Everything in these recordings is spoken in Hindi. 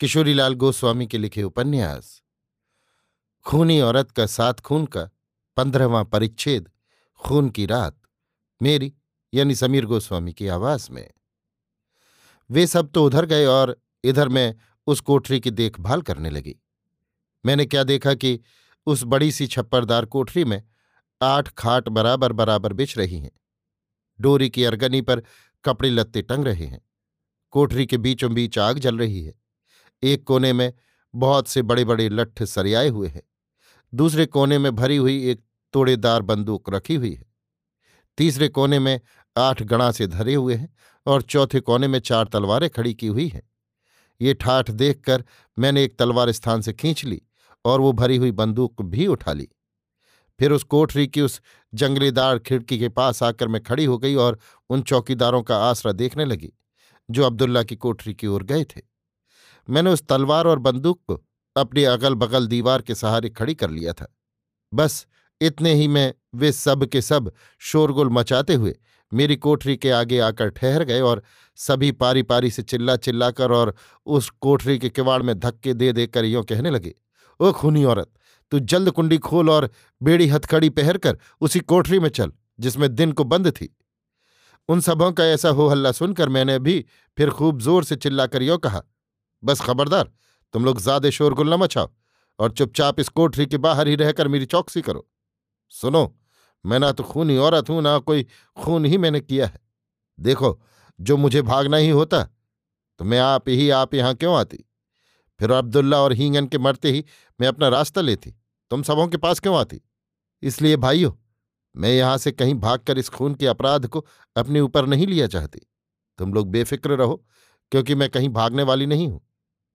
किशोरीलाल गोस्वामी के लिखे उपन्यास। खूनी औरत का सात खून का पंद्रहवां परिच्छेद, खून की रात, मेरी यानी समीर गोस्वामी की आवाज़ में। वे सब तो उधर गए और इधर मैं उस कोठरी की देखभाल करने लगी। मैंने क्या देखा कि उस बड़ी सी छप्परदार कोठरी में आठ खाट बराबर बराबर बिछ रही हैं। डोरी की अरगनी पर कपड़े लत्ते टंग रहे हैं। कोठरी के बीचों बीच आग जल रही है। एक कोने में बहुत से बड़े बड़े लट्ठ सरियाए हुए हैं। दूसरे कोने में भरी हुई एक तोड़ेदार बंदूक रखी हुई है। तीसरे कोने में आठ गणा से धरे हुए हैं और चौथे कोने में चार तलवारें खड़ी की हुई हैं। ये ठाठ देखकर मैंने एक तलवार स्थान से खींच ली और वो भरी हुई बंदूक भी उठा ली। फिर उस कोठरी की उस जंगलीदार खिड़की के पास आकर मैं खड़ी हो गई और उन चौकीदारों का आसरा देखने लगी, जो अब्दुल्ला की कोठरी की ओर गए थे। मैंने उस तलवार और बंदूक को अपनी अगल बगल दीवार के सहारे खड़ी कर लिया था। बस इतने ही में वे सब के सब शोरगुल मचाते हुए मेरी कोठरी के आगे आकर ठहर गए और सभी पारी पारी से चिल्ला चिल्लाकर और उस कोठरी के किवाड़ में धक्के दे देकर यों कहने लगे, ओ खूनी औरत, तू जल्द कुंडी खोल और बेड़ी हथकड़ी पहनकर उसी कोठरी में चल, जिसमें दिन को बंद थी। उन सबों का ऐसा हो हल्ला सुनकर मैंने भी फिर खूब ज़ोर से चिल्लाकर यो कहा बस खबरदार, तुम लोग ज़्यादा शोरगुल न मचाओ और चुपचाप इस कोठरी के बाहर ही रहकर मेरी चौकसी करो। सुनो, मैं ना तो खूनी औरत हूँ, ना कोई खून ही मैंने किया है। देखो, जो मुझे भागना ही होता तो मैं आप ही, आप यहाँ क्यों आती? फिर अब्दुल्ला और हींगन के मरते ही मैं अपना रास्ता लेती, तुम सबों के पास क्यों आती? इसलिए भाइयों, मैं यहाँ से कहीं भागकर इस खून के अपराध को अपने ऊपर नहीं लिया चाहती। तुम लोग बेफिक्र रहो, क्योंकि मैं कहीं भागने वाली नहीं हूँ।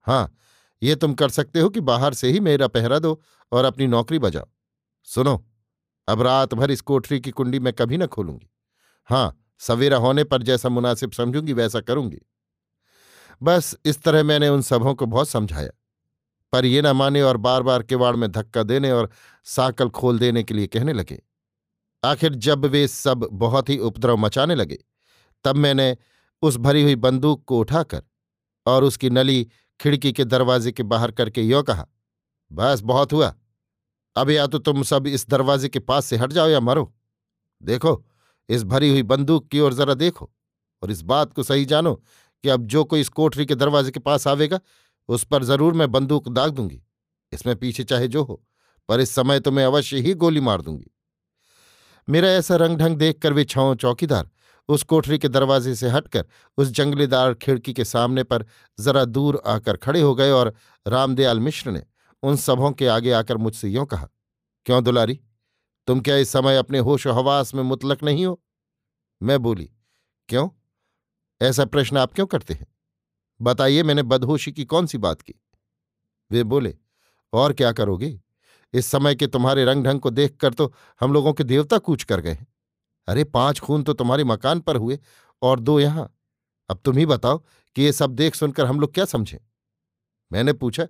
हाँ ये तुम कर सकते हो कि बाहर से ही मेरा पहरा दो और अपनी नौकरी बजाओ। सुनो, अब रात भर इस कोठरी की कुंडी मैं कभी न खोलूँगी। हाँ सवेरा होने पर जैसा मुनासिब समझूँगी, वैसा करूँगी। बस इस तरह मैंने उन सबों को बहुत समझाया। पर ये न माने और बार बार किवाड़ में धक्का देने और साकल खोल देने के लिए कहने लगे। आखिर जब वे सब बहुत ही उपद्रव मचाने लगे, तब मैंने उस भरी हुई बंदूक को उठाकर और उसकी नली खिड़की के दरवाजे के बाहर करके यो कहा, बस, बहुत हुआ। अब या तो तुम सब इस दरवाजे के पास से हट जाओ या मरो। देखो, इस भरी हुई बंदूक की ओर जरा देखो और इस बात को सही जानो कि अब जो कोई इस कोठरी के दरवाजे के पास आवेगा, उस पर ज़रूर मैं बंदूक दाग दूँगी। इसमें पीछे चाहे जो हो, पर इस समय तो मैं अवश्य ही गोली मार दूँगी। मेरा ऐसा रंग ढंग देखकर वे छाओ चौकीदार उस कोठरी के दरवाजे से हटकर उस जंगलीदार खिड़की के सामने पर जरा दूर आकर खड़े हो गए और रामदयाल मिश्र ने उन सबों के आगे आकर मुझसे यों कहा, क्यों दुलारी? तुम क्या इस समय अपने होश हवास में मुतलक नहीं हो? मैं बोली, क्यों? ऐसा प्रश्न आप क्यों करते हैं? बताइए मैंने बदहोशी की कौन सी बात की? वे बोले, और क्या करोगे? इस समय के तुम्हारे रंग ढंग को देखकर तो हम लोगों के देवता कूच कर गए हैं। अरे, पाँच खून तो तुम्हारे मकान पर हुए और दो यहाँ। अब तुम ही बताओ कि ये सब देख सुनकर हम लोग क्या समझें? मैंने पूछा,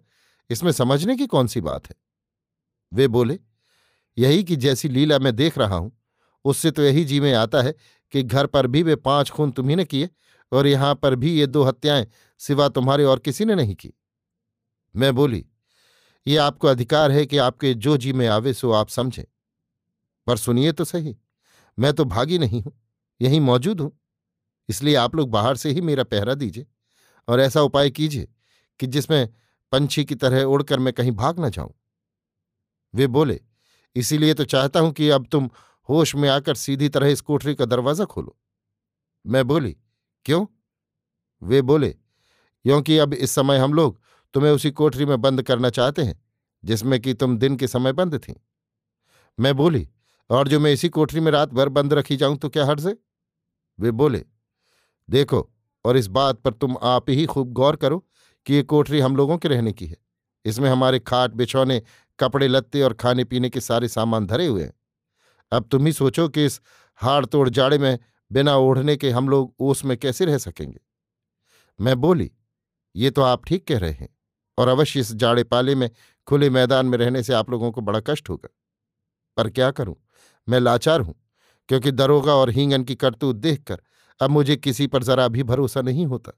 इसमें समझने की कौन सी बात है? वे बोले, यही कि जैसी लीला मैं देख रहा हूँ, उससे तो यही जी में आता है कि घर पर भी वे पाँच खून तुम्ही किए और यहाँ पर भी ये दो हत्याएँ सिवा तुम्हारे और किसी ने नहीं की। मैं बोली, ये आपको अधिकार है कि आपके जो जी में आवे सो आप समझें। पर सुनिए तो सही। मैं तो भागी नहीं हूँ, यहीं मौजूद हूँ। इसलिए आप लोग बाहर से ही मेरा पहरा दीजिए और ऐसा उपाय कीजिए कि जिसमें पंछी की तरह उड़कर मैं कहीं भाग न जाऊँ। वे बोले, इसीलिए तो चाहता हूँ कि अब तुम होश में आकर सीधी तरह इस कोठरी का दरवाज़ा खोलो। मैं बोली, क्यों? वे बोले, क्योंकि अब इस समय हम लोग तुम्हें उसी कोठरी में बंद करना चाहते हैं, जिसमें कि तुम दिन के समय बंद थी। मैं बोली और जो मैं इसी कोठरी में रात भर बंद रखी जाऊँ तो क्या हर्ज है वे बोले, देखो, और इस बात पर तुम आप ही खूब गौर करो कि ये कोठरी हम लोगों के रहने की है। इसमें हमारे खाट, बिछौने, कपड़े, लत्ते और खाने पीने के सारे सामान धरे हुए हैं। अब तुम ही सोचो कि इस हाड़ तोड़ जाड़े में बिना ओढ़ने के हम लोग ओस में कैसे रह सकेंगे। मैं बोली, ये तो आप ठीक कह रहे हैं, और अवश्य इस जाड़े पाले में खुले मैदान में रहने से आप लोगों को बड़ा कष्ट होगा। पर क्या करूँ? मैं लाचार हूँ, क्योंकि दरोगा और हींगन की करतूत देखकर अब मुझे किसी पर जरा भी भरोसा नहीं होता।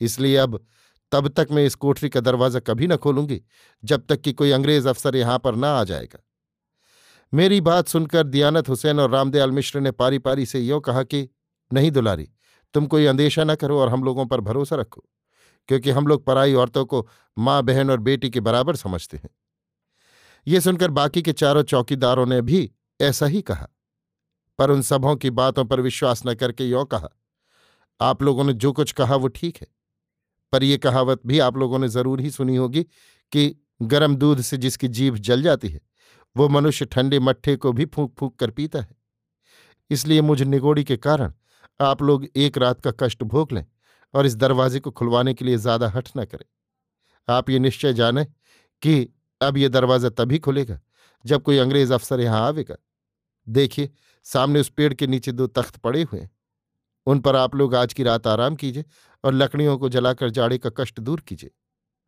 इसलिए अब, तब तक मैं इस कोठरी का दरवाज़ा कभी न खोलूँगी, जब तक कि कोई अंग्रेज़ अफसर यहाँ पर ना आ जाएगा। मेरी बात सुनकर दियानत हुसैन और रामदयाल मिश्र ने पारी पारी से यों कहा कि, नहीं दुलारी, तुम कोई अंदेशा न करो और हम लोगों पर भरोसा रखो, क्योंकि हम लोग पराई औरतों को माँ, बहन और बेटी के बराबर समझते हैं। ये सुनकर बाकी के चारों चौकीदारों ने भी ऐसा ही कहा। पर उन सबों की बातों पर विश्वास न करके यों कहा, आप लोगों ने जो कुछ कहा वो ठीक है। पर यह कहावत भी आप लोगों ने ज़रूर ही सुनी होगी कि गर्म दूध से जिसकी जीभ जल जाती है, वो मनुष्य ठंडे मट्ठे को भी फूंक फूंक कर पीता है। इसलिए मुझ निगोड़ी के कारण आप लोग एक रात का कष्ट भोग लें और इस दरवाजे को खुलवाने के लिए ज़्यादा हट न करें। आप ये निश्चय जाने कि अब ये दरवाज़ा तभी खुलेगा जब कोई अंग्रेज़ अफसर यहाँ आवेगा। देखिए, सामने उस पेड़ के नीचे दो तख्त पड़े हुए उन पर आप लोग आज की रात आराम कीजिए और लकड़ियों को जलाकर जाड़े का कष्ट दूर कीजिए।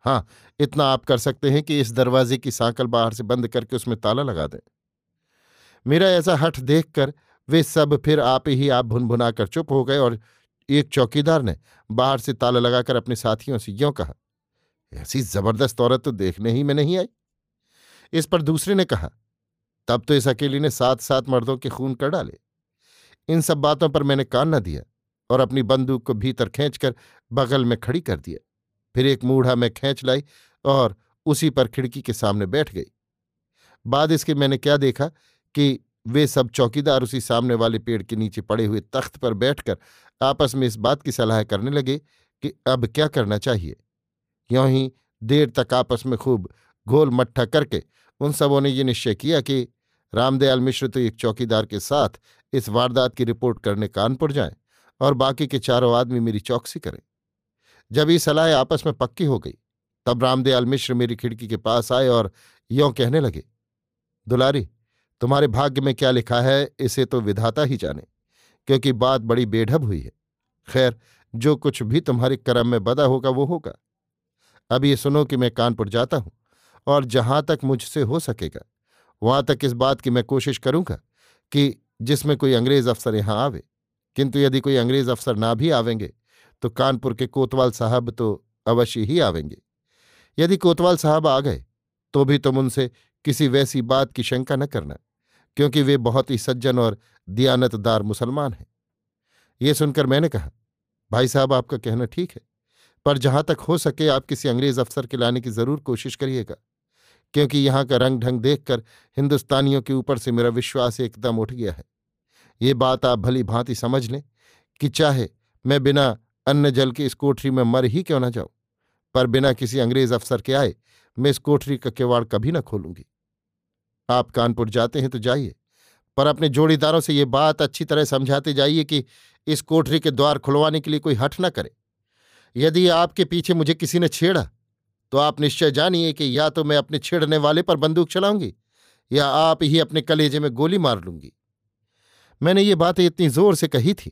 हाँ इतना आप कर सकते हैं कि इस दरवाजे की सांकल बाहर से बंद करके उसमें ताला लगा दें। मेरा ऐसा हठ देखकर वे सब फिर आप ही आप भुनभुनाकर चुप हो गए और एक चौकीदार ने बाहर से ताला लगाकर अपने साथियों से यों कहा, ऐसी ज़बरदस्त औरत तो देखने ही में नहीं आई? इस पर दूसरे ने कहा तब तो इस अकेली ने सात सात मर्दों के खून कर डाले। इन सब बातों पर मैंने कान न दिया और अपनी बंदूक को भीतर खींचकर बगल में खड़ी कर दिया। फिर एक मूढ़ा में खींच लाई और उसी पर खिड़की के सामने बैठ गई। बाद इसके मैंने क्या देखा कि वे सब चौकीदार उसी सामने वाले पेड़ के नीचे पड़े हुए तख्त पर बैठकर आपस में इस बात की सलाह करने लगे कि अब क्या करना चाहिए। यों ही देर तक आपस में खूब घोल मट्ठा करके उन सबों ने ये निश्चय किया कि रामदयाल मिश्र तो एक चौकीदार के साथ इस वारदात की रिपोर्ट करने कानपुर जाएँ और बाकी के चारों आदमी मेरी चौकसी करें। जब ये सलाह आपस में पक्की हो गई, तब रामदयाल मिश्र मेरी खिड़की के पास आए और यों कहने लगे, दुलारी, तुम्हारे भाग्य में क्या लिखा है, इसे तो विधाता ही जाने, क्योंकि बात बड़ी बेढब हुई है। खैर, जो कुछ भी तुम्हारे कर्म में बदा होगा, वो होगा। अब ये सुनो कि मैं कानपुर जाता हूँ और जहाँ तक मुझसे हो सकेगा वहाँ तक इस बात की मैं कोशिश करूँगा कि जिसमें कोई अंग्रेज़ अफसर यहाँ आवे। किंतु यदि कोई अंग्रेज़ अफसर ना भी आवेंगे तो कानपुर के कोतवाल साहब तो अवश्य ही आवेंगे। यदि कोतवाल साहब आ गए तो भी तुम उनसे किसी वैसी बात की शंका न करना, क्योंकि वे बहुत ही सज्जन और दियानतदार मुसलमान हैं। ये सुनकर मैंने कहा, भाई साहब, आपका कहना ठीक है, पर जहाँ तक हो सके आप किसी अंग्रेज़ अफसर के लाने की ज़रूर कोशिश करिएगा। क्योंकि यहाँ का रंग ढंग देखकर हिंदुस्तानियों के ऊपर से मेरा विश्वास एकदम उठ गया है। ये बात आप भली भांति समझ लें कि चाहे मैं बिना अन्न जल के इस कोठरी में मर ही क्यों न जाऊँ, पर बिना किसी अंग्रेज़ अफसर के आए मैं इस कोठरी का किवाड़ कभी न खोलूँगी। आप कानपुर जाते हैं तो जाइए, पर अपने जोड़ीदारों से ये बात अच्छी तरह समझाते जाइए कि इस कोठरी के द्वार खुलवाने के लिए कोई हट न करे। यदि आपके पीछे मुझे किसी ने छेड़ा तो आप निश्चय जानिए कि या तो मैं अपने छेड़ने वाले पर बंदूक चलाऊँगी, या आप ही अपने कलेजे में गोली मार लूँगी। मैंने ये बातें इतनी ज़ोर से कही थी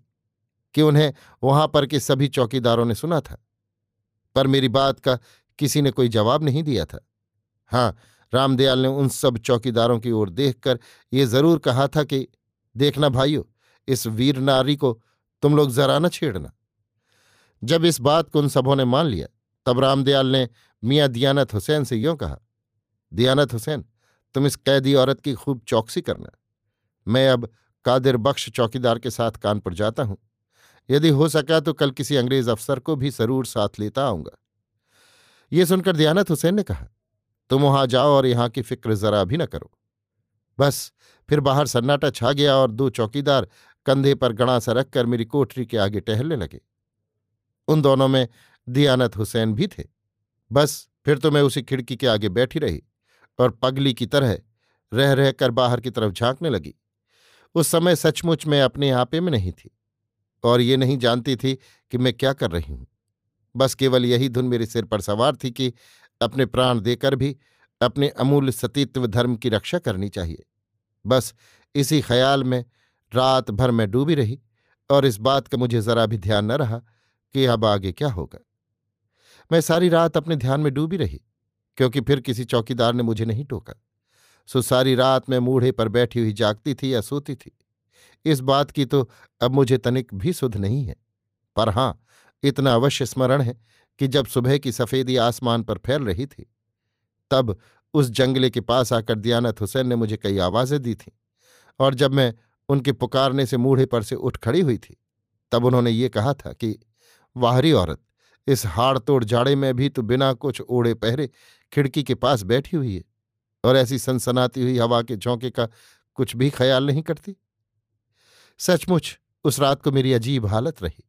कि उन्हें वहाँ पर के सभी चौकीदारों ने सुना था, पर मेरी बात का किसी ने कोई जवाब नहीं दिया था। हाँ रामदयाल ने उन सब चौकीदारों की ओर देखकर ये ज़रूर कहा था कि, देखना भाइयों, इस वीर नारी को तुम लोग जरा न छेड़ना। जब इस बात को उन सबों ने मान लिया तब रामदयाल ने, मियाँ दियानत हुसैन से यूँ कहा, दियानत हुसैन, तुम इस कैदी औरत की खूब चौकसी करना। मैं अब कादिर बख्श चौकीदार के साथ कानपुर जाता हूँ। यदि हो सका तो कल किसी अंग्रेज़ अफसर को भी ज़रूर साथ लेता आऊँगा। ये सुनकर दयानत हुसैन ने कहा, तुम वहाँ जाओ और यहाँ की फ़िक्र जरा भी न करो। बस, फिर बाहर सन्नाटा छा गया और दो चौकीदार कंधे पर गणासा रखकर मेरी कोठरी के आगे टहलने लगे। उन दोनों में दियानत हुसैन भी थे। बस, फिर तो मैं उसी खिड़की के आगे बैठी रही और पगली की तरह रह रहकर बाहर की तरफ़ झांकने लगी। उस समय सचमुच मैं अपने आपे में नहीं थी और ये नहीं जानती थी कि मैं क्या कर रही हूँ। बस केवल यही धुन मेरे सिर पर सवार थी कि अपने प्राण देकर भी अपने अमूल्य सतीत्व धर्म की रक्षा करनी चाहिए। बस, इसी ख्याल में रात भर में डूबी रही और इस बात का मुझे जरा भी ध्यान न रहा कि अब आगे क्या होगा। मैं सारी रात अपने ध्यान में डूबी रही, क्योंकि फिर किसी चौकीदार ने मुझे नहीं टोका। सो सारी रात मैं मूढ़े पर बैठी हुई जागती थी या सोती थी। इस बात की तो अब मुझे तनिक भी सुध नहीं है। पर हाँ, इतना अवश्य स्मरण है कि जब सुबह की सफेदी आसमान पर फैल रही थी, तब उस जंगले के पास आकर दियानत हुसैन ने मुझे कई आवाज़ें दी थीं। और जब मैं उनके पुकारने से मूढ़े पर से उठ खड़ी हुई थी, तब उन्होंने ये कहा था कि, वाहरी औरत इस हाड़तोड़ जाड़े में भी तो बिना कुछ ओढ़े पहरे खिड़की के पास बैठी हुई है और ऐसी सनसनाती हुई हवा के झोंके का कुछ भी ख्याल नहीं करती। सचमुच, उस रात को मेरी अजीब हालत रही।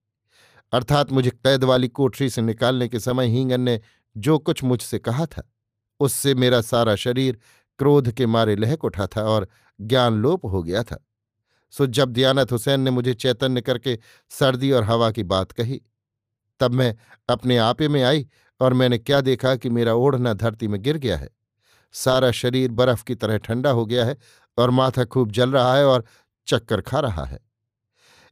अर्थात मुझे कैद वाली कोठरी से निकालने के समय हींगन ने जो कुछ मुझसे कहा था, उससे मेरा सारा शरीर क्रोध के मारे लहक उठा था और ज्ञान लोप हो गया था। सो जब दयानत हुसैन ने मुझे चैतन्य करके सर्दी और हवा की बात कही तब मैं अपने आपे में आई और मैंने क्या देखा कि मेरा ओढ़ना धरती में गिर गया है। सारा शरीर बर्फ़ की तरह ठंडा हो गया है और माथा खूब जल रहा है और चक्कर खा रहा है।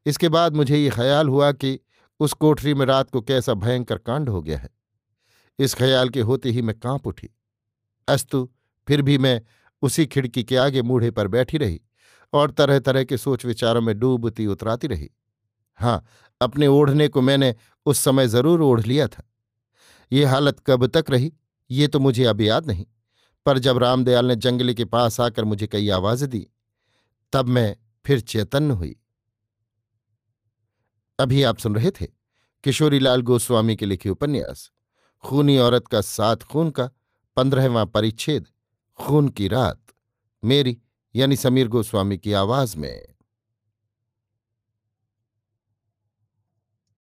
इसके बाद मुझे ये ख्याल हुआ कि उस कोठरी में रात को कैसा भयंकर कांड हो गया है। इस ख्याल के होते ही मैं काँप उठी। अस्तु, फिर भी मैं उसी खिड़की के आगे मूढ़े पर बैठी रही और तरह तरह के सोच विचारों में डूबती उतराती रही। हाँ अपने ओढ़ने को मैंने उस समय ज़रूर ओढ़ लिया था। ये हालत कब तक रही, ये तो मुझे अब याद नहीं, पर जब रामदयाल ने जंगले के पास आकर मुझे कई आवाज़ें दी, तब मैं फिर चैतन्य हुई। अभी आप सुन रहे थे किशोरीलाल गोस्वामी के लिखे उपन्यास, खूनी औरत का सात खून का पंद्रहवां परिच्छेद, खून की रात, मेरी यानी समीर गोस्वामी की आवाज़ में।